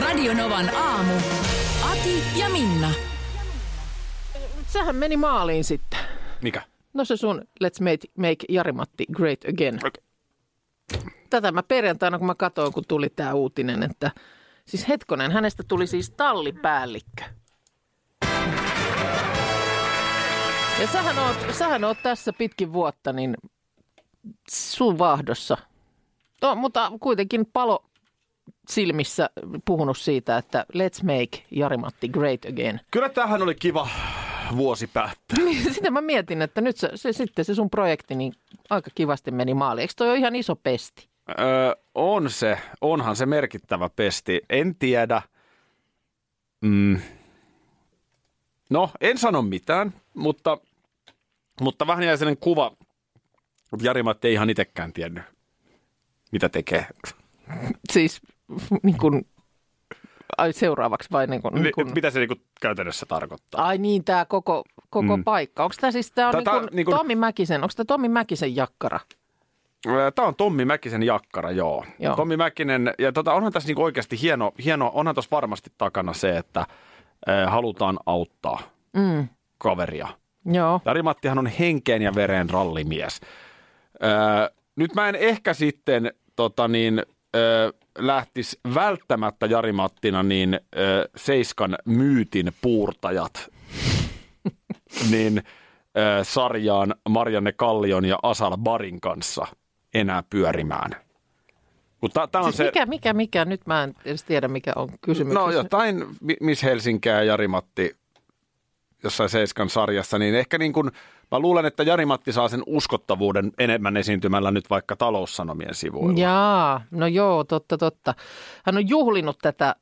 Radionovan aamu. Ati ja Minna. Sehän meni maaliin sitten. Mikä? No se sun Let's Make, make Jari-Matti Great Again. Okei. Tätä mä perjantaina, kun mä katsoin, kun tuli tämä uutinen, että siis hetkonen, hänestä tuli siis tallipäällikkö. Ja sähän oot, sähän oot tässä pitkin vuotta niin sun vahdossa. No, mutta kuitenkin palo silmissä puhunut siitä, että let's make Jari-Matti great again. Kyllä tämähän oli kiva vuosi päättää. Niin, Sitä mä mietin, että nyt se, se, sitten se sun projekti niin aika kivasti meni maaliin. Eikö toi ole ihan iso pesti? Öö, on se, onhan se merkittävä pesti. En tiedä. Mm. No, en sano mitään, mutta, mutta vähän jäi sellainen kuva, Jari-Matti ei ihan itsekään tiennyt, mitä tekee. Siis niin kuin, ai seuraavaksi vai niin kuin, niin Niin, kuin, Mitä se niinku käytännössä tarkoittaa? ai niin, tämä koko, koko Mm. paikka. Onko tämä siis tää on Tätä niin kuin, niin kuin- Tommi Mäkisen, onko tämä Tommi Mäkisen jakkara? Tämä on Tommi Mäkisen jakkara, joo. Joo. Tommi Mäkinen, ja tota, onhan tässä niinku oikeasti hieno, hieno, onhan tuossa varmasti takana se, että äh, halutaan auttaa Mm. kaveria. Joo, Jari-Mattihan on henkeen ja vereen rallimies. Öö, nyt mä en ehkä sitten tota niin, öö, lähtisi välttämättä Jari-Mattina niin öö, Seiskan myytin puurtajat niin öö, sarjaan Marianne Kallion ja Asal Barin kanssa enää pyörimään. Mutta tämä on siis se... mikä, mikä, mikä, nyt mä en edes tiedä mikä on kysymyksessä. No jotain Mi- Miss Helsinkiä ja Jari-Matti jossain Seiskan sarjassa, niin ehkä niin kuin, mä luulen, että Jari-Matti saa sen uskottavuuden enemmän esiintymällä nyt vaikka taloussanomien sivuilla. Jaa, no joo, totta, totta. Hän on juhlinut tätä,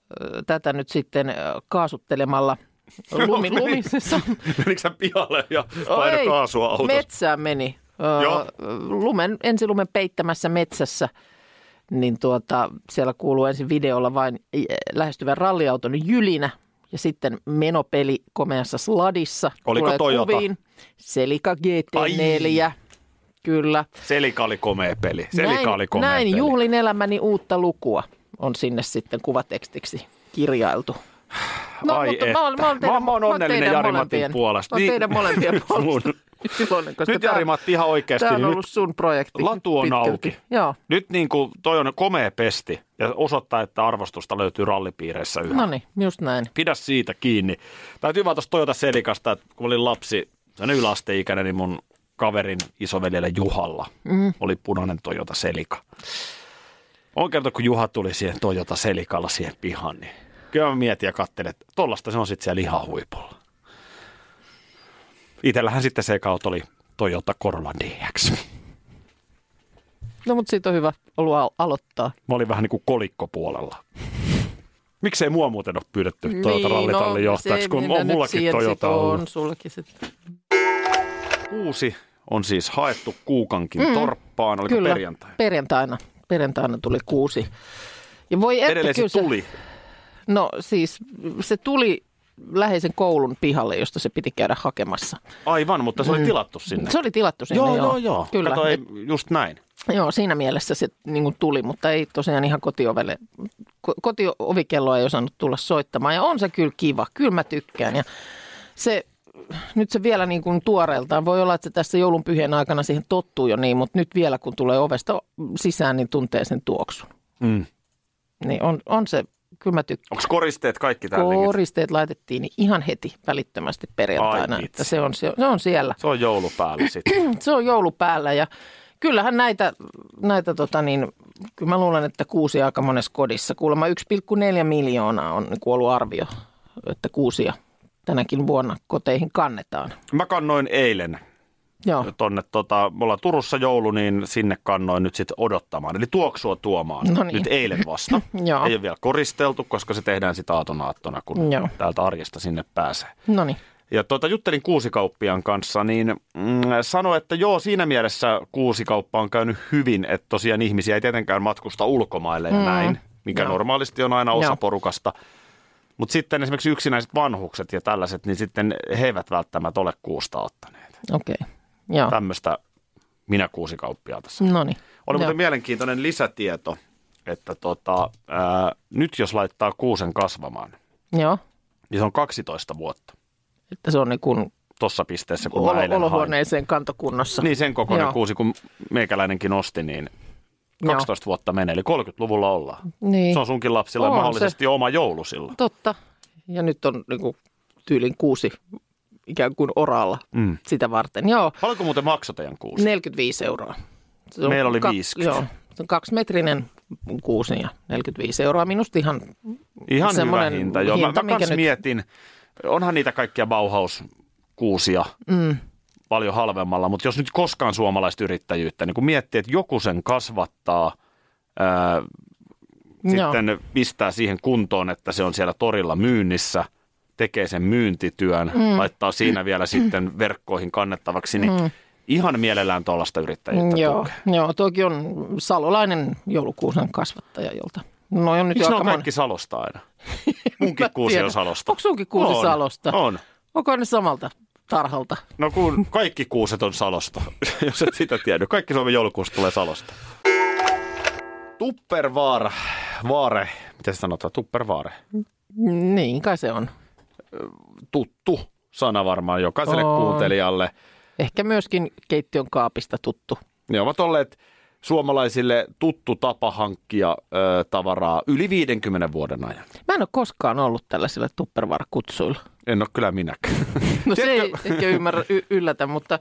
tätä nyt sitten kaasuttelemalla lumi, Meni- lumisessa. Menikö sä pihalle ja paino ei, kaasua autosta? Metsään meni. Joo. lumen, ensilumen peittämässä metsässä. Niin tuota, siellä kuuluu ensin videolla vain lähestyvän ralliauton jylinä ja sitten menopeli komeassa sladissa. Oliko Tulee Toyota? Kuviin. Selika GT4, Ai. kyllä. Selika oli komea peli. Selika näin, oli komea näin peli. juhlin elämäni uutta lukua on sinne sitten kuvatekstiksi kirjailtu. Ai että. mä, oon- mä, oon Mä- teidän, mä oon onnellinen Jari-Mattin molempien- puolesta. Mä oon Niin. teidän molempien puolesta. Iloinen, koska Nyt tää- Jari-Matti ihan oikeasti. Tämä on niin ollut nyt sun projekti. latu on pitkälti. auki. Joo. Nyt niin kuin toi on komea pesti ja osoittaa, että arvostusta löytyy rallipiireissä yhä. No niin, just näin. pidä siitä kiinni. Täytyy vaan tuosta Toyota Selikasta, että kun olin lapsi, sen yläasteikäinen, niin mun kaverin isoveljelle Juhalla mm. oli punainen Toyota Selika. On kerta, kun Juha tuli siihen Toyota Selikalla siihen pihaan, niin kyllä mä mietin ja katselin, että tollasta se on sitten siellä ihan huipulla. Itellähän sitten se kautta oli Toyota Corolla DX. No mutta siitä on hyvä ollut al- aloittaa. Mä olin vähän niin kuin kolikkopuolella. Miksei mua muuten ole pyydetty Toyota rallitallin johtajaksi, kun Niin, no, se on nyt mullakin Toyota ollut. on sitten. Kuusi on siis haettu Kuukankin mm. torppaan, oliko Kyllä, perjantai? perjantaina. Perjantaina tuli kuusi. Ja voi että Edelleen se kyllä tuli. No siis se tuli läheisen koulun pihalle, josta se piti käydä hakemassa. Aivan, mutta se oli tilattu sinne. Se oli tilattu sinne, joo, joo, joo. Kyllä. Kato, ei, just näin. Joo, siinä mielessä se niin kuin tuli, mutta ei tosiaan ihan kotiovelle. Ko- Kotiovikelloa ei osannut tulla soittamaan ja on se kyllä kiva. Kyllä mä tykkään ja se, nyt se vielä niin kuin tuoreeltaan, voi olla, että se tässä joulun pyhien aikana siihen tottuu jo niin, mutta nyt vielä kun tulee ovesta sisään, niin tuntee sen tuoksun. Mm. Niin on, on se, kyllä mä tykkään. Onko koristeet kaikki tällä Koristeet laitettiin niin ihan heti välittömästi perjantaina, Ai että se on, se, se on siellä. Se on joulu päällä sitten. Se on joulu päällä ja kyllähän näitä, näitä tota niin, kyllä mä luulen, että kuusi aika monessa kodissa. Kuulemma 1,4 miljoonaa on niin ollut arvio, että kuusia tänäkin vuonna koteihin kannetaan. Mä kannoin eilen Joo. tonne, tota, me ollaan Turussa joulu, niin sinne kannoin nyt sitten odottamaan. Eli tuoksua tuomaan No niin. nyt eilen vasta. Joo. Ei ole vielä koristeltu, koska se tehdään sitten aatonaattona, kun Joo. täältä arjesta sinne pääsee. No niin. Ja tota, juttelin kuusikauppiaan kanssa, niin mm, sanoi, että joo, siinä mielessä kuusikauppa on käynyt hyvin, että tosiaan ihmisiä ei tietenkään matkusta ulkomaille ja Mm. näin, mikä Joo. normaalisti on aina osa Joo. porukasta. Mutta sitten esimerkiksi yksinäiset vanhukset ja tällaiset, niin sitten he eivät välttämättä ole kuusta ottaneet. Okei. Joo. Tämmöistä minä kuusikauppiaa tässä. No niin. Oli Joo. muuten mielenkiintoinen lisätieto, että tota, ää, nyt jos laittaa kuusen kasvamaan, Joo. niin se on 12 vuotta Että se on niin kuin tuossa pisteessä, kun mä olo, eilen hain. olohuoneeseen kantokunnossa. Niin sen kokoinen Joo. kuusi, kun meikäläinenkin osti, niin 12 vuotta menee, eli 30-luvulla ollaan. Niin. Se on sunkin lapsilla On mahdollisesti jo oma joulu silloin. Totta. Ja nyt on niin kuin tyylin kuusi ikään kuin oralla Mm. sitä varten. Joo, Paljonko muuten maksoi teidän kuusi? 45 euroa. Se on Meillä oli 50. Joo, se on kaksimetrinen kuusi ja 45 euroa. Minusta ihan Ihan hyvä semmoinen hinta. Joo, hinta, mä, mä nyt- mietin, onhan niitä kaikkia Bauhaus-kuusia Mm. paljon halvemmalla, mutta jos nyt koskaan suomalaista yrittäjyyttä, niin kun miettii, että joku sen kasvattaa, ää, Joo. sitten pistää siihen kuntoon, että se on siellä torilla myynnissä, tekee sen myyntityön, mm. laittaa siinä vielä sitten verkkoihin kannettavaksi, niin mm. ihan mielellään tuollaista yrittäjyyttä Joo, tukee. joo, toki on salolainen joulukuusen kasvattaja, jolta. No on nyt Miksi ne on kaikki Salosta aina? Munkin kuusi on Salosta. Onko sunkin kuusi on, Salosta? On. Onko ne samalta tarhalta? No kun kaikki kuuset on Salosta, jos et sitä tiedä. Kaikki Suomen joulukuuset tulee Salosta. Tuppervaara, vaare, miten se sanotaan, Tuppervaare, Niin, kai se on. Tuttu sana varmaan jokaiselle On. kuuntelijalle. Ehkä myöskin keittiön kaapista tuttu. Ne ovat olleet suomalaisille tuttu tapa hankkia ö, tavaraa yli 50 vuoden ajan. Mä en ole koskaan ollut tällaisilla tupperware-kutsuilla. En ole kyllä minäkään. No se ei ehkä ymmärrä, y- yllätä, mutta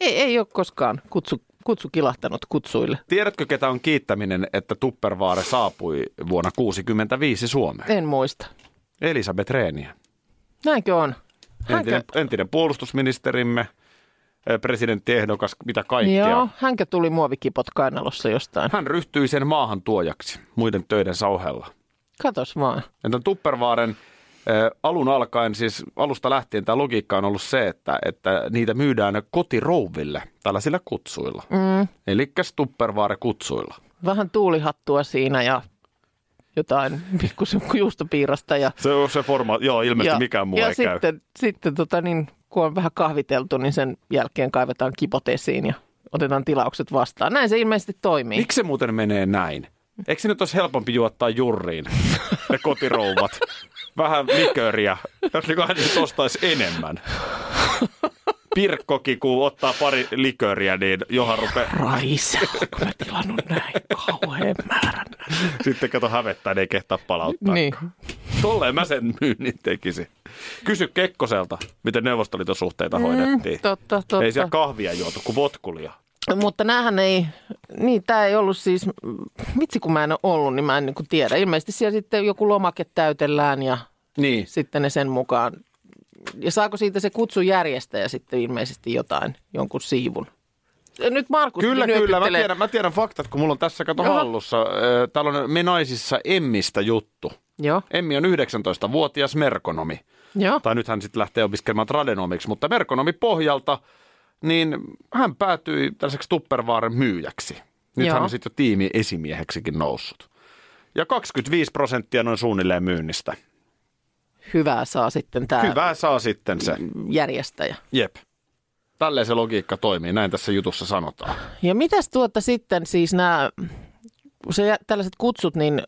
ei, ei ole koskaan kutsu, kutsu kilahtanut kutsuille. Tiedätkö, ketä on kiittäminen, että Tuppervaare saapui vuonna 65 Suomeen? En muista. Elisabeth Reeniä. Näinkö on? Entinen, Hänkö, entinen puolustusministerimme, ö, presidenttiehdokas, mitä kaikkea. joo, hänkä tuli muovikipot kainalossa jostain. Hän ryhtyi sen maahantuojaksi muiden töidensä ohella. Katos vaan. Ja tämän Tuppervaaren ö, alun alkaen, siis alusta lähtien tämä logiikka on ollut se, että, että niitä myydään kotirouville tällaisilla kutsuilla. Mm, Eli Tuppervaare kutsuilla. vähän tuulihattua siinä ja jotain pikkusen juustopiirasta. Ja, Se on se formaat, joo ilmeisesti ja, mikään muu ja ei käy. sitten, sitten tota niin, kun on vähän kahviteltu, niin sen jälkeen kaivetaan kipot esiin ja otetaan tilaukset vastaan. Näin se ilmeisesti toimii. Miksi se muuten menee näin? Eikö se nyt olisi helpompi juottaa jurriin ne kotirouvat? Vähän liköriä, jos niin hän nyt ostaisi enemmän. Pirkkokin, kun ottaa pari liköriä, niin johan rupeaa Raise, onko mä tilannut näin kauhean määrän? sitten kato hävettää, niin ei kehtaa palauttaa. Niin. Tolleen mä sen myynnin tekisin. Kysy Kekkoselta, miten Neuvostoliiton suhteita hoidettiin. Totta, totta. Ei siellä kahvia juotu kuin votkulia. Mutta näähän ei, niin tämä ei ollut siis, vitsi kun mä en ole ollut, niin mä en niin kuin tiedä. Ilmeisesti siellä sitten joku lomake täytellään ja Niin. sitten ne sen mukaan. Ja saako siitä se kutsun järjestäjä sitten ilmeisesti jotain, jonkun siivun? Nyt Markus Kyllä, kyllä. Mä tiedän, mä tiedän faktat, kun mulla on tässä kato hallussa. Täällä on Me naisissa Emmistä juttu. Joo, Emmi on 19-vuotias merkonomi. joo. Tai nyt hän sitten lähtee opiskelemaan tradenomiksi, mutta merkonomi pohjalta, niin hän päätyi tällaiseksi Tuppervaaren myyjäksi. Nyt Joo. hän on sitten jo tiimi esimieheksikin noussut. Ja 25 prosenttia noin suunnilleen myynnistä. Hyvää saa sitten tämä Hyvää saa sitten se. järjestäjä. Jep. Tälleen se logiikka toimii, näin tässä jutussa sanotaan. Ja mitäs tuota sitten siis nämä, kun se, tällaiset kutsut, niin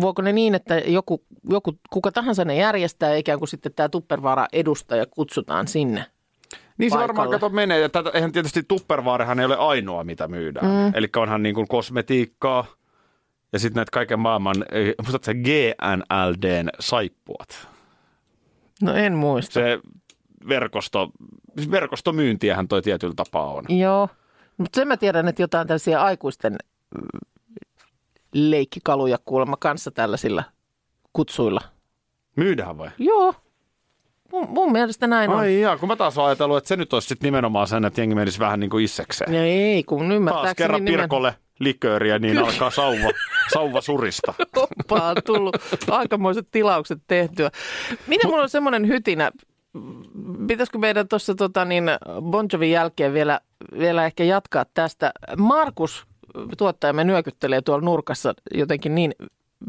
voiko ne niin, että joku, joku, kuka tahansa ne järjestää, ikään kuin sitten tämä Tuppervaara edustaja kutsutaan sinne? Niin se varmaan kato menee. Ja tätä, eihän tietysti Tuppervaarehan ei ole ainoa, mitä myydään. Mm. Eli onhan niin kuin kosmetiikkaa ja sitten näitä kaiken maailman, eh, muistatko se GNLDn saippuat? No en muista. Se verkosto, siis verkostomyyntiähän toi tietyllä tapaa on. Joo, mutta sen mä tiedän, että jotain tällaisia aikuisten mm, leikkikaluja kuulemma kanssa tällaisilla kutsuilla. Myydään vai? Joo, Mun, mun mielestä näin on. Ai jaa, kun mä taas ajatellut, että se nyt olisi sit nimenomaan sen, että jengi menisi vähän niin kuin issekseen. Ei, kun Taas ymmärtääkseni kerran nimen- Pirkolle likööriä, niin alkaa sauva, sauva surista. Oppaa on tullut aikamoiset tilaukset tehtyä. Mitä mulla on semmoinen hytinä, pitäisikö meidän tuossa tota, niin Bon Jovin jälkeen vielä, vielä ehkä jatkaa tästä. Markus, tuottajamme, nyökyttelee tuolla nurkassa jotenkin niin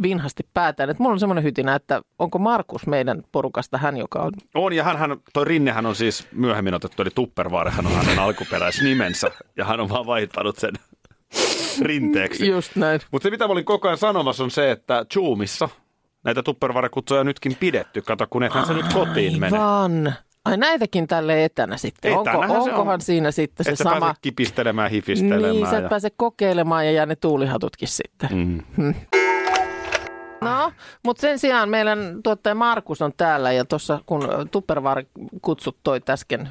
vinhasti päätään, että mulla on semmoinen hytinä, että onko Markus meidän porukasta hän, joka on... On, ja hän, toi Rinnehän on siis myöhemmin otettu, eli Tupperware, hän on hänen alkuperäisnimensä, ja hän on vaan vaihtanut sen rinteeksi. Just näin. Mutta se, mitä mä olin koko ajan sanomassa, on se, että Zoomissa näitä Tupperware-kutsuja on nytkin pidetty. Kato, kun ethän se nyt kotiin mene. Aivan. Ai näitäkin tälle etänä sitten. Etänähän Onko, se onkohan on. siinä sitten se Että sama... pääse kipistelemään, hifistelemään. Niin, sä et ja... pääse kokeilemaan ja jää ne tuulihatutkin sitten. Mm. No, mutta sen sijaan meidän tuottaja Markus on täällä ja tuossa kun Tupperware kutsut toi äsken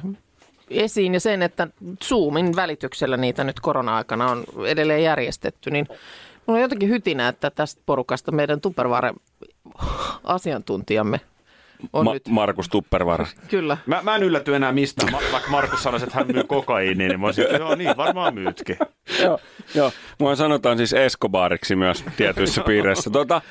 esiin ja sen, että Zoomin välityksellä niitä nyt korona-aikana on edelleen järjestetty, niin mulla on jotenkin hytinä, että tästä porukasta meidän Tupperware asiantuntijamme on Ma- nyt. Markus Tuppervar. Kyllä. Mä, mä en ylläty enää mistään. Ma- vaikka Markus sanoisi, että hän myy kokaiiniin, niin mä olisin, että joo niin, varmaan myytkin. joo, joo. Mua sanotaan siis Escobariksi myös tietyissä piireissä. Tota,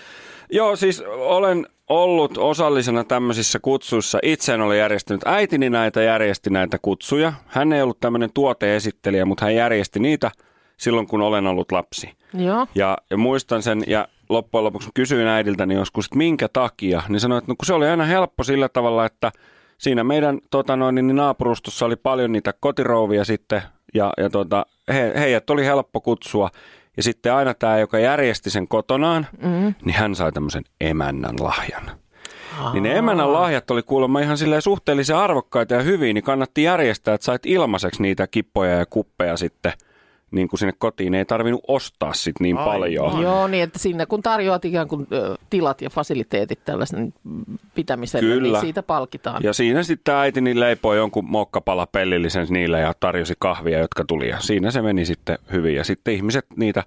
joo, siis olen ollut osallisena tämmöisissä kutsuissa. Itse en ole järjestänyt. Äitini näitä järjesti näitä kutsuja. Hän ei ollut tämmöinen tuoteesittelijä, mutta hän järjesti niitä silloin, kun olen ollut lapsi. Joo. Ja, ja muistan sen, ja loppujen lopuksi kysyin äidiltäni joskus, että minkä takia, niin sanoin, että no, kun se oli aina helppo sillä tavalla, että siinä meidän tota noin, niin naapurustossa oli paljon niitä kotirouvia sitten, ja, ja tota, he, heidät oli helppo kutsua. Ja sitten aina tämä, joka järjesti sen kotonaan, mm. niin hän sai tämmöisen emännän lahjan. Niin ne emännän lahjat oli kuulemma ihan silleen suhteellisen arvokkaita ja hyviä, niin kannatti järjestää, että sait ilmaiseksi niitä kippoja ja kuppeja sitten niin kuin sinne kotiin. Ei tarvinnut ostaa sit niin Aivan. paljon. Joo, niin että sinne kun tarjoat ikään kuin tilat ja fasiliteetit tällaisen pitämiselle, Kyllä. niin siitä palkitaan. Ja siinä sitten äitini leipoi jonkun mokkapala pellillisen niille ja tarjosi kahvia, jotka tuli. Ja siinä se meni sitten hyvin. Ja sitten ihmiset niitä,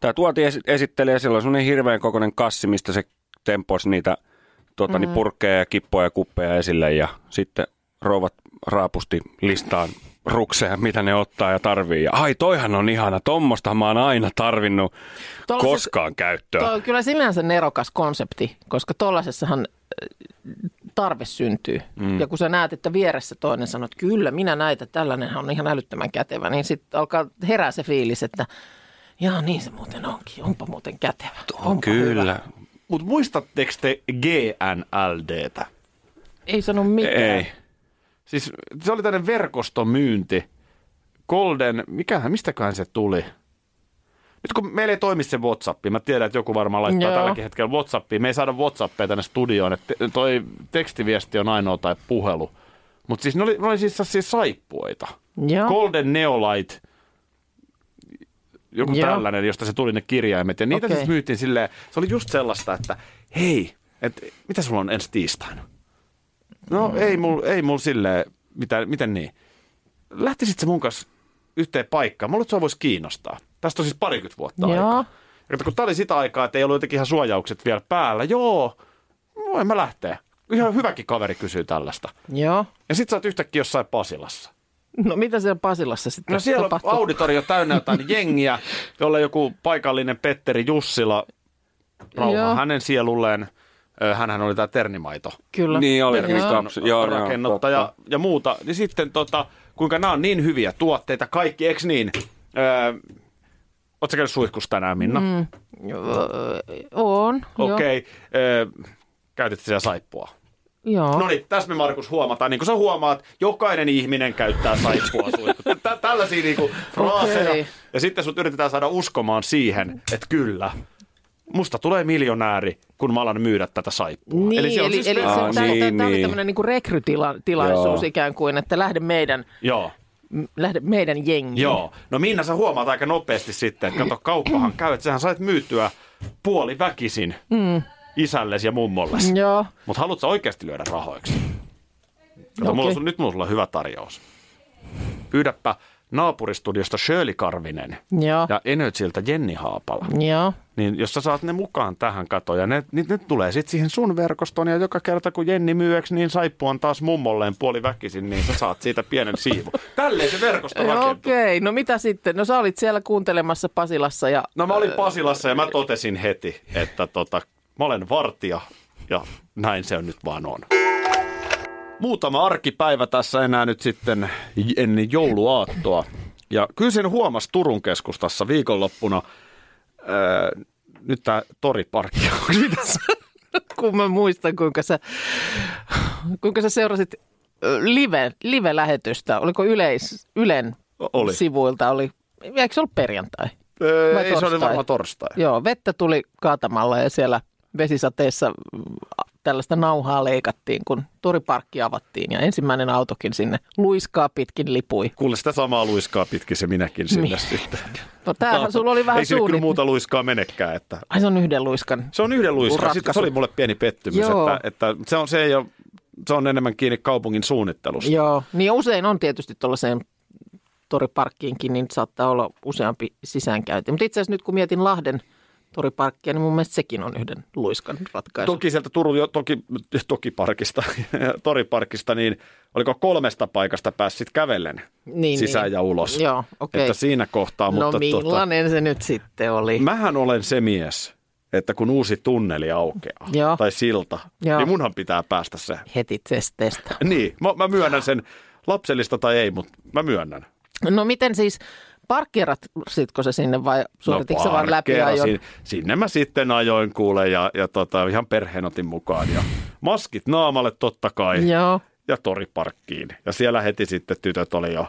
tämä tuoti esi- esittelee ja silloin semmoinen hirveän kokoinen kassi, mistä se temposi niitä tuota, mm. niin purkkeja ja kippoja ja kuppeja esille. Ja sitten rouvat raapusti listaan rukseja, mitä ne ottaa ja tarvii. Ja ai, toihan on ihana, tommosta mä oon aina tarvinnut Tuollaiset- koskaan käyttöä. Tuo on kyllä sinänsä nerokas konsepti, koska tuollaisessahan äh, tarve syntyy. Mm. Ja kun sä näet, että vieressä toinen sanoo, että kyllä minä näitä, tällainenhan on ihan älyttömän kätevä, niin sitten alkaa herää se fiilis, että jaa niin se muuten onkin, onpa muuten kätevä. Onpa Kyllä. Hyvä. Mutta muistatteko te GNLDtä? Ei sano mitään. Ei. Siis se oli tämmöinen verkostomyynti. Golden, mikähän, mistäköhän se tuli? Nyt kun meillä ei toimi se WhatsApp, mä tiedän, että joku varmaan laittaa Joo. tälläkin hetkellä WhatsAppia. Me ei saada WhatsAppia tänne studioon, että toi tekstiviesti on ainoa tai puhelu. Mutta siis ne oli, ne oli siis, siis saippuoita. Joo. Golden Neolite, joku Joo. tällainen, josta se tuli ne kirjaimet. Ja niitä Okei. siis myytiin silleen, se oli just sellaista, että hei, et, mitä sulla on ensi tiistaina? No ei mul, ei mul silleen, mitä, miten niin? Lähtisit se mun kanssa yhteen paikkaan? Mulla sua voisi kiinnostaa. Tästä on siis parikymmentä vuotta Joo. aikaa. Ja kato, kun tää oli sitä aikaa, että ei ollut jotenkin ihan suojaukset vielä päällä. Joo, voin mä lähteä. Ihan hyväkin kaveri kysyy tällaista. Joo. Ja sit sä oot yhtäkkiä jossain Pasilassa. No mitä siellä Pasilassa sitten No siellä tapahtuu? on auditorio täynnä jotain jengiä, jolle joku paikallinen Petteri Jussila, rauha Joo. hänen sielulleen, hänhän oli tämä Ternimaito Kyllä. Niin oli, Joo. on- joo, joo, rakennuttaja totta. ja muuta. Niin sitten tota, kuinka nämä on niin hyviä tuotteita, kaikki, eks niin? Öö, Oletko käynyt suihkussa tänään, Minna? Mm, Joo, On. joo. Okei. Okay. Öö, käytit siellä saippua. Joo. No niin, tässä me Markus huomataan. Niin kuin sä huomaat, jokainen ihminen käyttää saippua suihkussa. Tä- Tällaisia niinku fraaseja. Okei. Ja sitten sut yritetään saada uskomaan siihen, että kyllä, musta tulee miljonääri, kun mä alan myydä tätä saippua. Niin, eli, eli, on siis eli se, Aa, tämä, niin, tämä niin. tämmöinen niin rekrytilaisuus ikään kuin, että lähde meidän, Joo, lähde meidän jengiin. joo. No Minna, sä huomaat aika nopeasti sitten, että kato, kauppahan käy, että sähän sait myytyä puoli väkisin mm. isällesi ja mummolles. Joo. Mutta haluatko oikeasti lyödä rahoiksi? Kato, Okei. mulla on, nyt mulla on hyvä tarjous. Pyydäpä naapuristudiosta Shirley Karvinen Joo, ja Energyltä Jenni Haapala. joo. Niin jos sä saat ne mukaan tähän katoon ja ne, niin ne tulee sitten siihen sun verkostoon ja joka kerta kun Jenni myyeks, niin saippuan taas mummolleen puoli väkisin, niin sä saat siitä pienen siivun. Tälleen se verkosto rakentuu. Okei, no mitä sitten? No sä olit siellä kuuntelemassa Pasilassa ja... No mä olin Pasilassa ja mä totesin heti, että tota, mä olen vartija ja näin se on nyt vaan on. Muutama arkipäivä tässä enää nyt sitten ennen jouluaattoa. Ja kyllä sen huomasi Turun keskustassa viikonloppuna. Öö, nyt tämä toriparkki kun mä muistan, kuinka sä, kuinka sä seurasit live, live-lähetystä. Oliko yleis, Ylen oli. sivuilta? Oli, eikö se ollut perjantai? Öö, vai ei, se oli torstai? varmaan torstai. Joo, vettä tuli kaatamalla ja siellä vesisateessa tällaista nauhaa leikattiin, kun toriparkki avattiin ja ensimmäinen autokin sinne luiskaa pitkin lipui. Kuule sitä samaa luiskaa pitkin se minäkin sinne Mi- sitten. No tämähän sulla oli vähän Ei sinne kyllä suunnit... muuta luiskaa menekään, että Ai se on yhden luiskan. Se on yhden luiskan. Sitten se oli mulle pieni pettymys, Joo. että, että se, on, se, ole, se on enemmän kiinni kaupungin suunnittelusta. Joo, niin usein on tietysti tuollaiseen toriparkkiinkin, niin saattaa olla useampi sisäänkäynti. Mutta itse asiassa nyt kun mietin Lahden toriparkkia, niin mun mielestä sekin on yhden luiskan ratkaisu. Toki sieltä Turun, jo- toki, toki parkista, toriparkista, niin oliko kolmesta paikasta päässyt kävellen niin, sisään niin. ja ulos. Joo, okei. Että siinä kohtaa, No mutta tota, millainen se nyt sitten oli? mähän olen se mies, että kun uusi tunneli aukeaa Joo. tai silta, Joo. niin munhan pitää päästä se. Heti testeistä. Niin, mä, mä myönnän sen lapsellista tai ei, mutta mä myönnän. No miten siis, parkkeeratsitko se sinne vai suorititko se vaan läpi ajon? No parkkeerasin. Sinne mä sitten ajoin kuule ja, ja tota, ihan perheen otin mukaan. Ja maskit naamalle totta kai Joo, ja toriparkkiin. Ja siellä heti sitten tytöt oli jo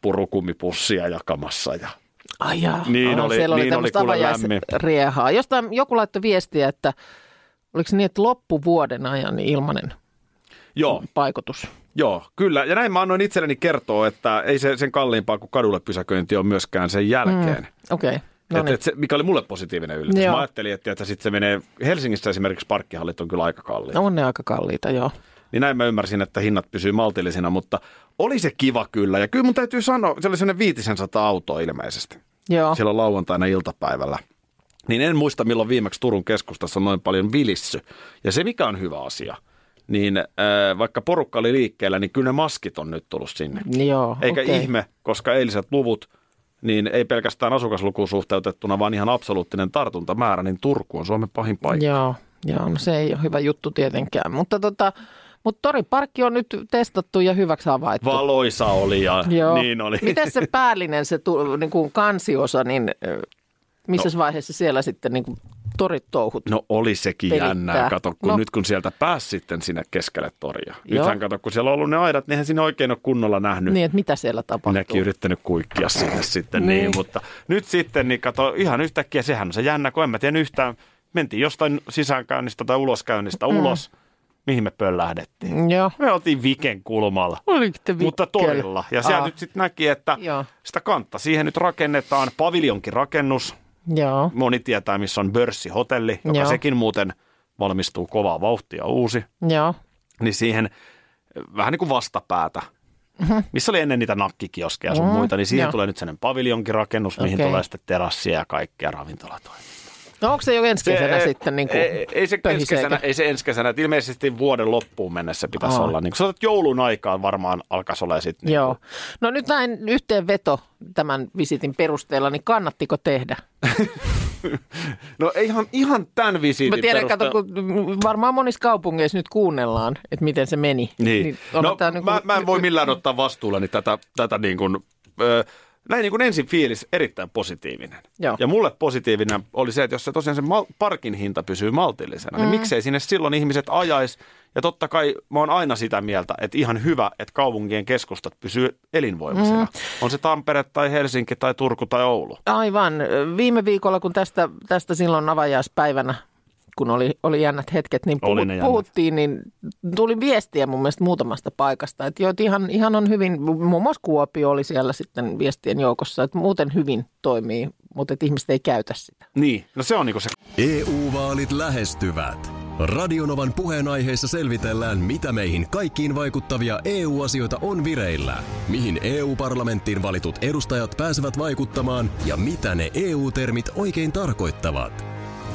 purukummipussia jakamassa. Ja Ai jaa. Niin Aha, oli- siellä oli niin oli kuule avajaisriehaa. Jostain joku laittoi viestiä, että oliko se niin, että loppuvuoden ajan niin ilmanen joo, paikotus. Joo, kyllä. Ja näin mä annoin itselleni kertoa, että ei se sen kalliimpaa kuin kadulle pysäköinti on myöskään sen jälkeen. Okei, okay. no et, niin. et se, mikä oli mulle positiivinen yllätys. Joo. Mä ajattelin, että, että sitten se menee, Helsingissä esimerkiksi parkkihallit on kyllä aika kalliita. No on ne aika kalliita, joo. Niin näin mä ymmärsin, että hinnat pysyy maltillisina, mutta oli se kiva kyllä. Ja kyllä mun täytyy sanoa, se oli sellainen viitisen sata autoa ilmeisesti. Joo, Silloin lauantaina iltapäivällä. Niin en muista, milloin viimeksi Turun keskustassa on noin paljon vilissy. Ja se, mikä on hyvä asia, niin äh, vaikka porukka oli liikkeellä, niin kyllä ne maskit on nyt tullut sinne. joo. Eikä okei. ihme, koska eiliset luvut, niin ei pelkästään asukaslukuun suhteutettuna, vaan ihan absoluuttinen tartuntamäärä, niin Turku on Suomen pahin paikka. Joo, joo, no se ei ole hyvä juttu tietenkään. Mutta tota, mutta toriparkki on nyt testattu ja hyväksi havaittu. Valoisa oli ja Joo. niin oli. Miten se päällinen, se tu, niin kuin kansiosa, niin missä no. vaiheessa siellä sitten niin kuin torit touhut? No oli sekin pelittää. jännää, kato, kun No. nyt kun sieltä pääsi sitten sinne keskelle toria. Joo. Nythän kato, kun siellä on ollut ne aidat, niin eihän sinne oikein ole kunnolla nähnyt. Niin, että mitä siellä tapahtuu? Minäkin yrittänyt kuikkia sinne sitten Niin. niin. mutta nyt sitten, niin kato, ihan yhtäkkiä sehän on se jännä, kun en mä tiedä yhtään, mentiin jostain sisäänkäynnistä tai uloskäynnistä mm. ulos, mihin me pöllähdettiin. Joo. Me oltiin Viken kulmalla, mutta torilla. Ja siellä Aa, nyt sitten näki, että Joo. sitä kantta siihen nyt rakennetaan paviljonkin rakennus, Joo. Moni tietää, missä on börssihotelli, joka Joo. sekin muuten valmistuu kovaa vauhtia uusi. Joo. Niin siihen vähän niin kuin vastapäätä, missä oli ennen niitä nakkikioskeja sun Mhm, muita, niin siihen joo. tulee nyt sellainen paviljonkirakennus, mihin Okei. tulee sitten terassia ja kaikkea ravintolatoimia. No onko se jo ensi kesänä eh, sitten niin kuin ei, ei, se ensi kesänä, ei se ensi kesänä, että ilmeisesti vuoden loppuun mennessä pitäisi Aa. olla. Niin otat joulun aikaan varmaan alkaisi olla sitten. Niin Joo. No nyt näin yhteenveto tämän visitin perusteella, niin kannattiko tehdä? No ei ihan, ihan tämän visiitin Mä tiedän, kato, kun varmaan monissa kaupungeissa nyt kuunnellaan, että miten se meni. Niin. onhan no, tää niin mä, mä en voi millään ottaa vastuullani tätä, tätä niin kuin, ö, näin niin kuin ensin fiilis erittäin positiivinen. Joo. Ja mulle positiivinen oli se, että jos se tosiaan se mal- parkin hinta pysyy maltillisena, Mm. niin miksei sinne silloin ihmiset ajais. Ja totta kai mä oon aina sitä mieltä, että ihan hyvä, että kaupunkien keskustat pysyy elinvoimaisina. Mm. On se Tampere tai Helsinki tai Turku tai Oulu. Aivan. Viime viikolla, kun tästä, tästä silloin avajaispäivänä, kun oli, oli jännät hetket, niin puhut, puhuttiin, niin tuli viestiä mun mielestä muutamasta paikasta. Että joita ihan, ihan on hyvin, muun muassa Kuopio oli siellä sitten viestien joukossa, että muuten hyvin toimii, mutta että ihmiset ei käytä sitä. Niin, no se on niin kuin se EU-vaalit lähestyvät. Radionovan puheenaiheessa selvitellään, mitä meihin kaikkiin vaikuttavia EU-asioita on vireillä, mihin EU-parlamenttiin valitut edustajat pääsevät vaikuttamaan ja mitä ne EU-termit oikein tarkoittavat.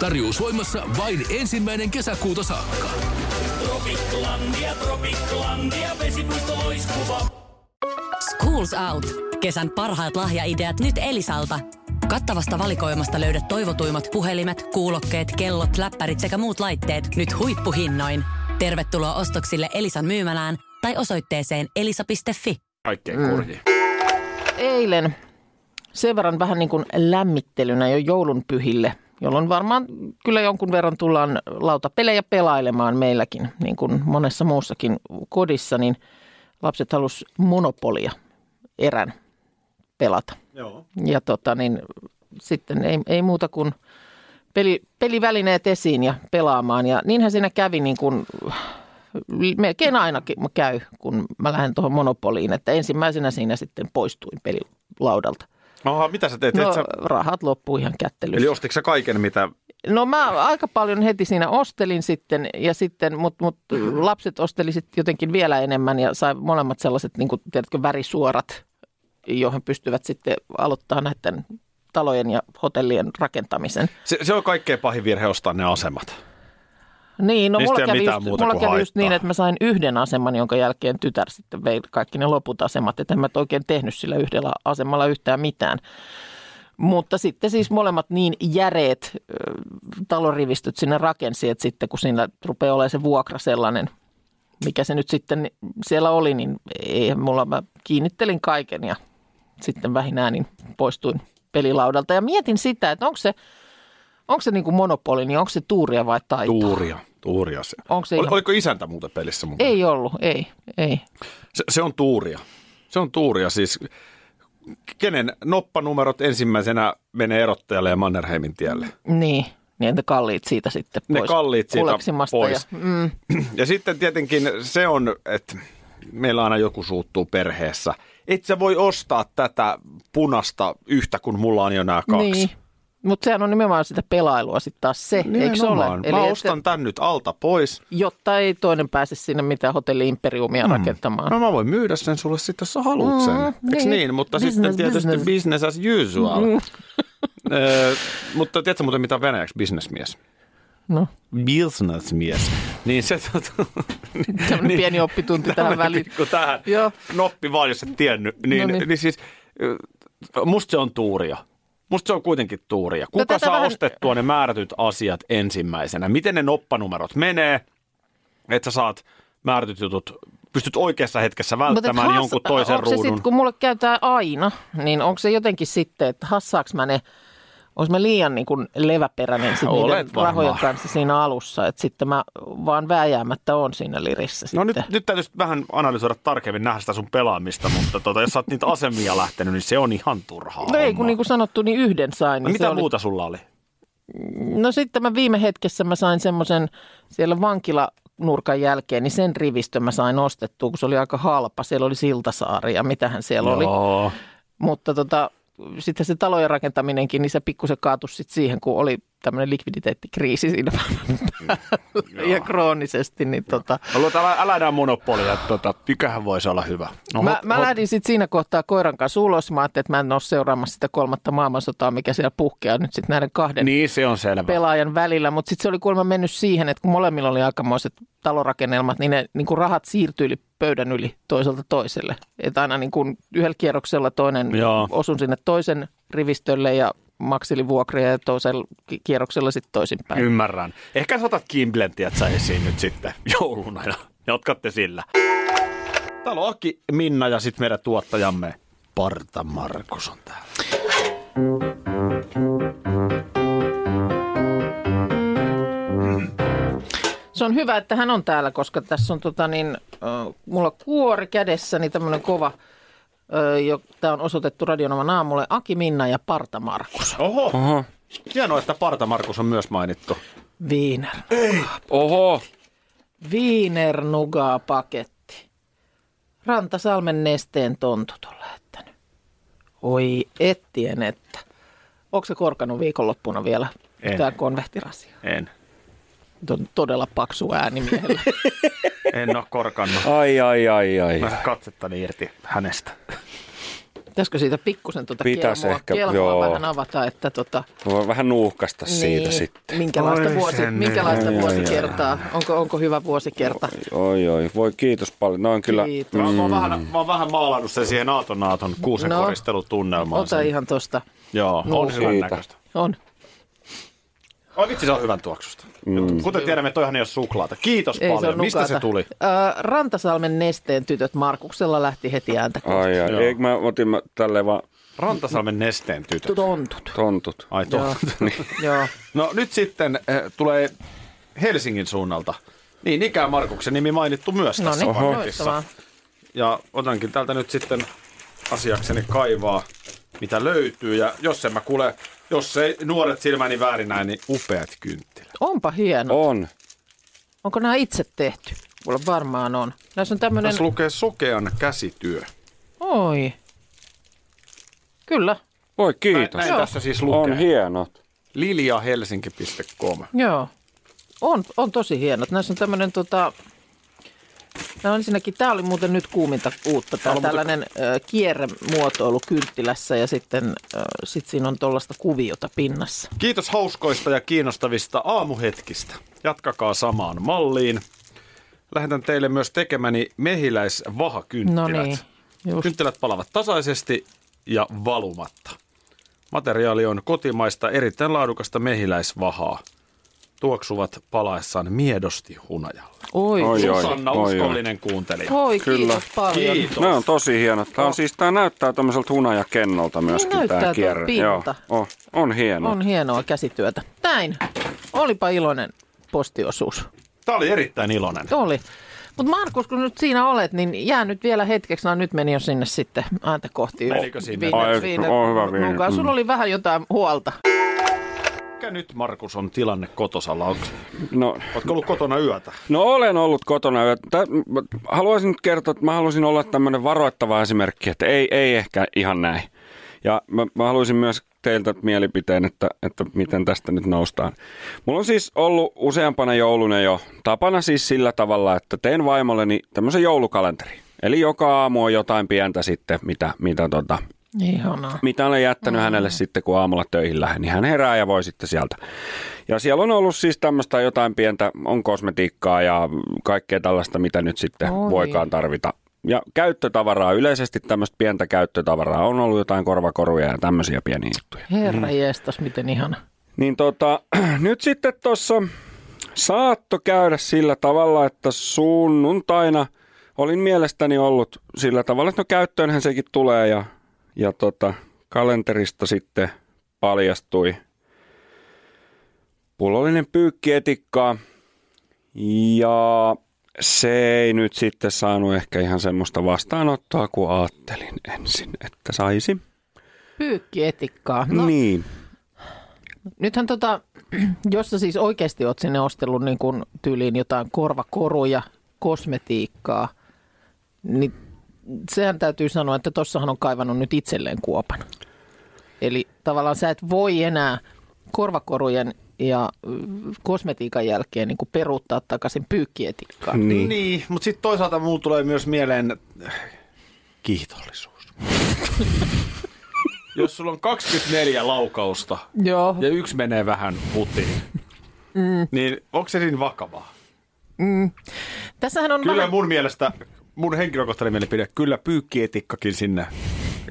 Tarjous voimassa vain ensimmäinen kesäkuuta saakka. Tropiklandia, Tropiklandia, vesipuisto loistuva. Schools Out. Kesän parhaat lahjaideat nyt Elisalta. Kattavasta valikoimasta löydät toivotuimmat puhelimet, kuulokkeet, kellot, läppärit sekä muut laitteet nyt huippuhinnoin. Tervetuloa ostoksille Elisan myymälään tai osoitteeseen elisa.fi. Kaikkein Mm. Eilen sen verran vähän niin kuin lämmittelynä jo joulunpyhille, jolloin varmaan kyllä jonkun verran tullaan lautapelejä pelailemaan meilläkin, niin kuin monessa muussakin kodissa, niin lapset halus monopolia erän pelata. Joo. Ja tota, niin, sitten ei, ei muuta kuin peli, pelivälineet esiin ja pelaamaan. Ja niinhän siinä kävi niin kuin, melkein aina käy, kun mä lähden tuohon monopoliin, että ensimmäisenä siinä sitten poistuin pelilaudalta. Aha, mitä sä teet? No sä... rahat loppuu ihan kättelyssä. Eli ostitko sä kaiken, mitä... No mä aika paljon heti siinä ostelin sitten, ja sitten, mutta mut lapset osteli sitten jotenkin vielä enemmän ja sai molemmat sellaiset, niin kuin, tiedätkö, värisuorat, johon pystyvät sitten aloittaa näiden talojen ja hotellien rakentamisen. Se, se on kaikkein pahin virhe ostaa ne asemat. Niin, no Niistä mulla kävi, just, mulla kävi just haittaa. niin, että mä sain yhden aseman, jonka jälkeen tytär sitten vei kaikki ne loput asemat. Että en mä oikein tehnyt sillä yhdellä asemalla yhtään mitään. Mutta sitten siis molemmat niin järeet talorivistöt sinne rakensi, että sitten kun siinä rupeaa olemaan se vuokra sellainen, mikä se nyt sitten siellä oli, niin ei mulla, mä kiinnittelin kaiken ja sitten vähin äänin poistuin pelilaudalta. Ja mietin sitä, että onko se, onko se niin kuin monopoli, niin onko se tuuria vai taitoa? Tuuria. Tuuria se. Onko se Ol, ihan- Oliko isäntä muuten pelissä mukaan? Ei ollut, ei, ei. Se, se on tuuria. Se on tuuria siis. Kenen noppanumerot ensimmäisenä menee erottajalle ja Mannerheimin tielle? Niin, niin ne kalliit siitä sitten Ne pois. kalliit siitä pois. Ja, mm, Ja sitten tietenkin se on, että meillä aina joku suuttuu perheessä. Et sä voi ostaa tätä punasta yhtä, kun mulla on jo nämä kaksi. niin. Mutta sehän on nimenomaan sitä pelailua sitten taas se, eikö se ole? Nimenomaan. Mä et ostan tän nyt alta pois. Jotta ei toinen pääse sinne mitään hotelli-imperiumia mm. rakentamaan. No mä voin myydä sen sulle sitten, jos sä haluat sen. Mm, niin. niin? Mutta Business, sitten tietysti business. business, as usual. Mm. Ö, mutta tiedätkö muuten mitä on venäjäksi businessmies? No, Businessmies. Niin se... Tota, tämmöinen pieni oppitunti tähän väliin. Pikku tähän. Joo. Noppi vaan, jos et tiennyt. Niin, No niin. niin. niin siis, musta se on tuuria. Musta se on kuitenkin tuuria. Kuka tätä saa vähän- ostettua ne määrätyt asiat ensimmäisenä? Miten ne noppanumerot menee, että sä saat määrätyt jutut, pystyt oikeassa hetkessä välttämään hass- jonkun toisen onko se ruudun? sit, kun mulle käytää aina, niin onko se jotenkin sitten, että hassaaks mä ne, onko mä liian niin kuin leväperäinen sit niiden varmaan. rahojen kanssa siinä alussa, että sitten mä vaan vääjäämättä on siinä lirissä No sitten. nyt, nyt täytyisi vähän analysoida tarkemmin, nähdä sitä sun pelaamista, mutta tota, jos sä oot niitä asemia lähtenyt, niin se on ihan turhaa. No ei, kun niin kuin sanottu, niin yhden sain. no, Niin mitä se oli, muuta sulla oli? No sitten mä viime hetkessä mä sain semmoisen siellä vankilanurkan jälkeen, niin sen rivistön mä sain ostettua, kun se oli aika halpa. Siellä oli Siltasaari ja mitähän siellä oli. Joo. Mutta tota, sitten se talojen rakentaminenkin, niin se pikkusen kaatui sit siihen, kun oli tämmöinen likviditeettikriisi siinä ja kroonisesti. Niin tota, luota, älä, älä enää monopolia, että tota, mikähän voisi olla hyvä. No, mä, hot- mä hot- lähdin sitten siinä kohtaa koiran kanssa ulos. Mä ajattelin, että mä en ole seuraamassa sitä kolmatta maailmansotaa, mikä siellä puhkeaa nyt sitten näiden kahden Niin, se on selvä. pelaajan välillä, mutta sitten se oli kuulemma mennyt siihen, että kun molemmilla oli aikamoiset talorakennelmat, niin ne niin kuin rahat siirtyi yli pöydän yli toiselta toiselle. Että aina niin kuin yhdellä kierroksella toinen Joo. osun sinne toisen rivistölle ja makseli vuokria ja toisella ki- kierroksella sitten toisinpäin. Ymmärrän. Ehkä sä otat Kimblentiä sä esiin nyt sitten jouluna ja jatkatte sillä. Täällä on Aki, Minna ja sitten meidän tuottajamme Parta Markus on täällä. Se on hyvä, että hän on täällä, koska tässä on tota niin, äh, mulla kuori kädessäni tämmöinen kova, tämä on osoitettu Radionovan aamulle, Aki Minna ja Parta Markus. Oho, Oho. hienoa, että Parta Markus on myös mainittu. Wiener. Oho. Wiener Nugaa paketti. Rantasalmen nesteen tontut on lähettänyt. Oi ettien että. Onko se korkannut viikonloppuna vielä En. tämä konvehtirasia? En. On todella paksu ääni miehellä. En ole korkannut. Ai, ai, ai, ai. Mä katsettani irti hänestä. Pitäisikö siitä pikkusen tuota Pitäis kelmoa, ehkä, kelmoa joo. vähän avata, että tota, Voi vähän nuuhkasta siitä sitten. minkälaista, Oi vuosi, sen minkälaista Ai, ai, vuosikertaa, onko, onko hyvä vuosikerta? Oi, oi. Voi kiitos paljon. Noin kyllä. Kiitos. Mm. Mä, oon vähän, mä oon vähän maalannut sen siihen Aaton Aaton kuusen No. koristelutunnelmaan. Ota sen. ihan tosta. Joo, No, on hyvän näköistä. On. Oi vitsi, se on hyvän tuoksusta. Mm. Kuten tiedämme, toihan ei ole suklaata. Kiitos Ei se paljon. ole Mistä se tuli? Ö, Rantasalmen nesteen tytöt Markuksella lähti heti ääntä Ai, ai. Eikö mä otin mä tälleen vaan Rantasalmen nesteen tytöt. tontut. tontut. Ai Joo. totta. Niin. Joo. No nyt sitten eh, tulee Helsingin suunnalta. Niin, ikään Markuksen nimi mainittu myös No tässä niin, paketissa. loistavaa. Ja otankin täältä nyt sitten asiakseni kaivaa, mitä löytyy. Ja jos en mä kuule, jos ei nuoret silmäni väärin näin, niin upeat kynttilät. Onpa hieno. On. Onko nämä itse tehty? Mulla varmaan on. Näissä on tämmöinen... Tässä lukee sokean käsityö. Oi. Kyllä, Voi kiitos. Näin Joo. tässä siis lukee. On hienot. liliahelsinki.com. joo. On, on tosi hienot. Näissä on tämmöinen tota... On ensinnäkin, tämä oli muuten nyt kuuminta uutta, tämä tällainen ö, kierremuotoilu kynttilässä ja sitten ö, sit siinä on tuollaista kuviota pinnassa. Kiitos hauskoista ja kiinnostavista aamuhetkistä. Jatkakaa samaan malliin. Lähetän teille myös tekemäni mehiläisvahakynttilät. No niin, just. Kynttilät palavat tasaisesti ja valumatta. Materiaali on kotimaista erittäin laadukasta mehiläisvahaa. Tuoksuvat palaessaan miedosti hunajalle. Oi, Oi, oi. Susanna, oi. uskollinen kuuntelija. Oi, Kyllä. kiitos paljon. Kiitos. Ne on tosi hienot. Tämä on siis, tää näyttää tämmöiseltä hunajakennolta myöskin Niin näyttää tämä tuo kierre. pinta. Joo, on, on hieno. On hienoa käsityötä. Näin. Olipa iloinen postiosuus. Tämä oli erittäin iloinen. Oli. Mutta Markus, kun nyt siinä olet, niin jää nyt vielä hetkeksi. No nyt meni jo sinne sitten ääntä kohti. Menikö sinne? Viine- Ai, viine- on hyvä viine. nukaan. Sulla Mm. oli vähän jotain huolta. Mikä nyt, Markus, on tilanne kotosalla? Onko, No, ootko ollut kotona yötä? no olen ollut kotona. ja tä- mä haluaisin nyt kertoa, että mä haluaisin olla tämmöinen varoittava esimerkki, että ei, ei ehkä ihan näin. Ja mä, mä haluaisin myös teiltä mielipiteen, että, että miten tästä nyt noustaan. Mulla on siis ollut useampana jouluna jo tapana siis sillä tavalla, että teen vaimolleni tämmöisen joulukalenteri. Eli joka aamu on jotain pientä sitten, mitä, mitä tota, Ihanaa. mitä olen jättänyt mm. hänelle sitten, kun aamulla töihin lähden, niin hän herää ja voi sitten sieltä. Ja siellä on ollut siis tämmöistä jotain pientä, on kosmetiikkaa ja kaikkea tällaista, mitä nyt sitten Oi. voikaan tarvita. Ja käyttötavaraa, yleisesti tämmöistä pientä käyttötavaraa, on ollut jotain korvakoruja ja tämmöisiä pieniä juttuja. Herra mm. jestas, miten ihana. Niin tota, nyt sitten tuossa saatto käydä sillä tavalla, että sunnuntaina olin mielestäni ollut sillä tavalla, että no käyttöönhän sekin tulee ja, ja tota, kalenterista sitten paljastui pullollinen pyykkietikkaa ja se ei nyt sitten saanut ehkä ihan semmoista vastaanottoa kuin ajattelin ensin, että saisi. Pyykkietikkaa. No. Niin. nythän tota, jos sä siis oikeasti oot sinne ostellut niin kuin tyyliin jotain korvakoruja, kosmetiikkaa, niin sehän täytyy sanoa, että tossahan on kaivannut nyt itselleen kuopan. Eli tavallaan sä et voi enää korvakorujen ja mm, kosmetiikan jälkeen niin kuin peruuttaa takaisin pyykkietikkaan. Niin. Niin, mutta sitten toisaalta mulla tulee myös mieleen äh, kiitollisuus. Jos sulla on 24 laukausta Joo, ja yksi menee vähän putiin, mm. niin onko se niin vakavaa? tässähän on Kyllä vähän... mun mielestä, mun henkilökohtainen mielipide, kyllä pyykkietikkakin sinne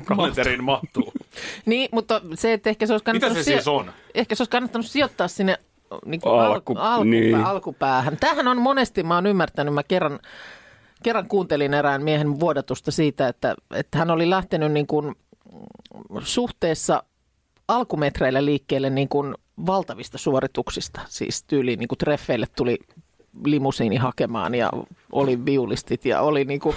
kalenteriin mahtuu. Niin, mutta se, että ehkä se olisi Mitä kannattanut... se siis on? Ehkä se olisi kannattanut sijoittaa sinne niin kuin Alku- alku, alku, niin. alkupäähän. Tämähän on monesti, mä oon ymmärtänyt, mä kerran, kerran kuuntelin erään miehen vuodatusta siitä, että, että hän oli lähtenyt niin kuin suhteessa alkumetreillä liikkeelle niin kuin valtavista suorituksista. Siis tyyliin niin kuin treffeille tuli limusiini hakemaan ja oli viulistit ja oli niin kuin,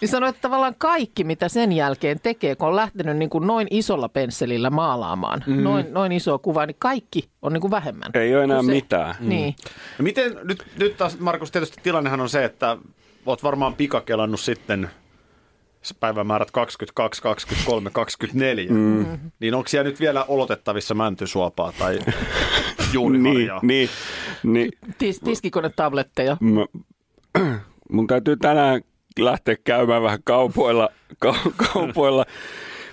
niin sanoi, että tavallaan kaikki, mitä sen jälkeen tekee, kun on lähtenyt niin kuin noin isolla pensselillä maalaamaan, mm. noin, noin isoa kuvaa, niin kaikki on niin kuin vähemmän. Ei ole enää se- mitään. Niin. Ja miten, nyt, nyt taas Markus, tietysti tilannehan on se, että oot varmaan pikakelannut sitten päivämäärät 22, 23, 24. Mm. Niin onko siellä nyt vielä olotettavissa mäntysuopaa tai Niin, juurimarjaa? niin, niin. Tis, tiskikonetabletteja. Mä, mun täytyy tänään lähteä käymään vähän kaupoilla. Kau, kaupoilla.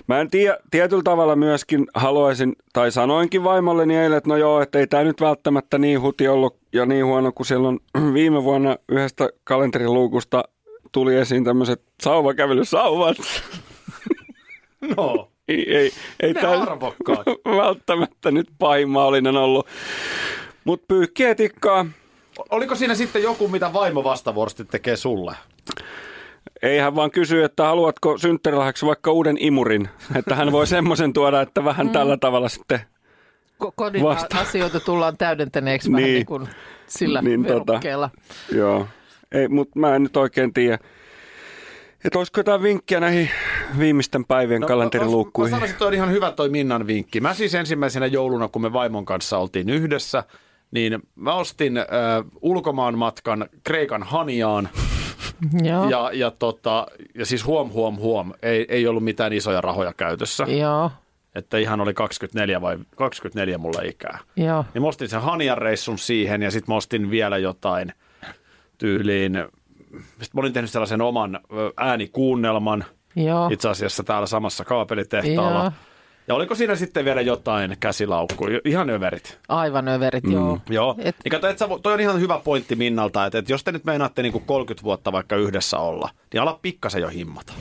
Mä en tiedä, tietyllä tavalla myöskin haluaisin, tai sanoinkin vaimolleni eilen, että no joo, että ei tämä nyt välttämättä niin huti ollut ja niin huono, kun silloin viime vuonna yhdestä kalenteriluukusta tuli esiin tämmöiset sauvakävelysauvat. No, Ei, ei, ei arvokkaat. välttämättä nyt pahin mahdollinen ollut. Mutta pyykkiä tikkaa. oliko siinä sitten joku, mitä vaimo vastavuorosti tekee sulle? Ei hän vaan kysy, että haluatko synttärilahjaksi vaikka uuden imurin, että hän voi semmoisen tuoda, että vähän Mm. tällä tavalla sitten. Ko- kodin Vasta. asioita tullaan täydentäneeksi vähän Niin. niin kuin sillä Niin, niin, tota. verukkeella. Joo, ei, mutta mä en nyt oikein tiedä. Että olisiko jotain vinkkiä näihin viimeisten päivien no, Mä kalenteriluukkuihin? sanoisin, että on ihan hyvä toi Minnan vinkki. Mä siis ensimmäisenä jouluna, kun me vaimon kanssa oltiin yhdessä, niin mä ostin äh, ulkomaan matkan Kreikan Haniaan. Joo. Ja, ja, tota, ja siis huom, huom, huom, ei, ei ollut mitään isoja rahoja käytössä. Joo, Että ihan oli 24 vai 24 mulle ikää. joo. Niin mä ostin sen Hanian reissun siihen ja sitten mä ostin vielä jotain tyyliin. Sitten mä olin tehnyt sellaisen oman äänikuunnelman Joo. itse asiassa täällä samassa kaapelitehtaalla. Joo. Ja oliko siinä sitten vielä jotain käsilaukkuja? Ihan överit. Aivan överit, mm. joo. Joo. Et- niin kato, et sä, toi on ihan hyvä pointti Minnalta, että, että jos te nyt meinaatte niin 30 vuotta vaikka yhdessä olla, niin ala pikkasen jo himmata.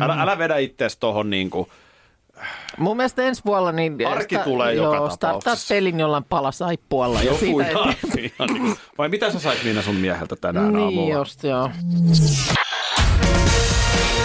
Älä, älä vedä ittees tohon niin kuin, Mun mielestä ensi vuonna niin... Arki tulee joka joo, startaat tapauksessa. pelin jollain palasaippualla ja joku siitä ihan, ihan niin kuin, vai mitä sä sait Minna sun mieheltä tänään Niin aamulla? just, joo.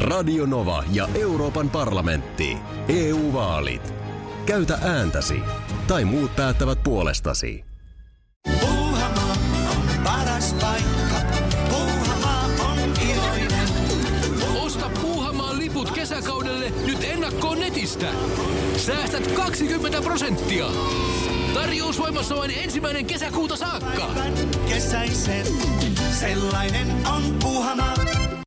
Radio Nova ja Euroopan parlamentti. EU-vaalit. Käytä ääntäsi. Tai muut päättävät puolestasi. Puuhamaa on paras paikka. Puuhamaa on iloinen. Osta Puuhamaan liput kesäkaudelle nyt ennakkoon netistä. Säästät 20 prosenttia. Tarjous voimassa vain ensimmäinen kesäkuuta saakka. Kesäisen. Sellainen on Puuhamaa.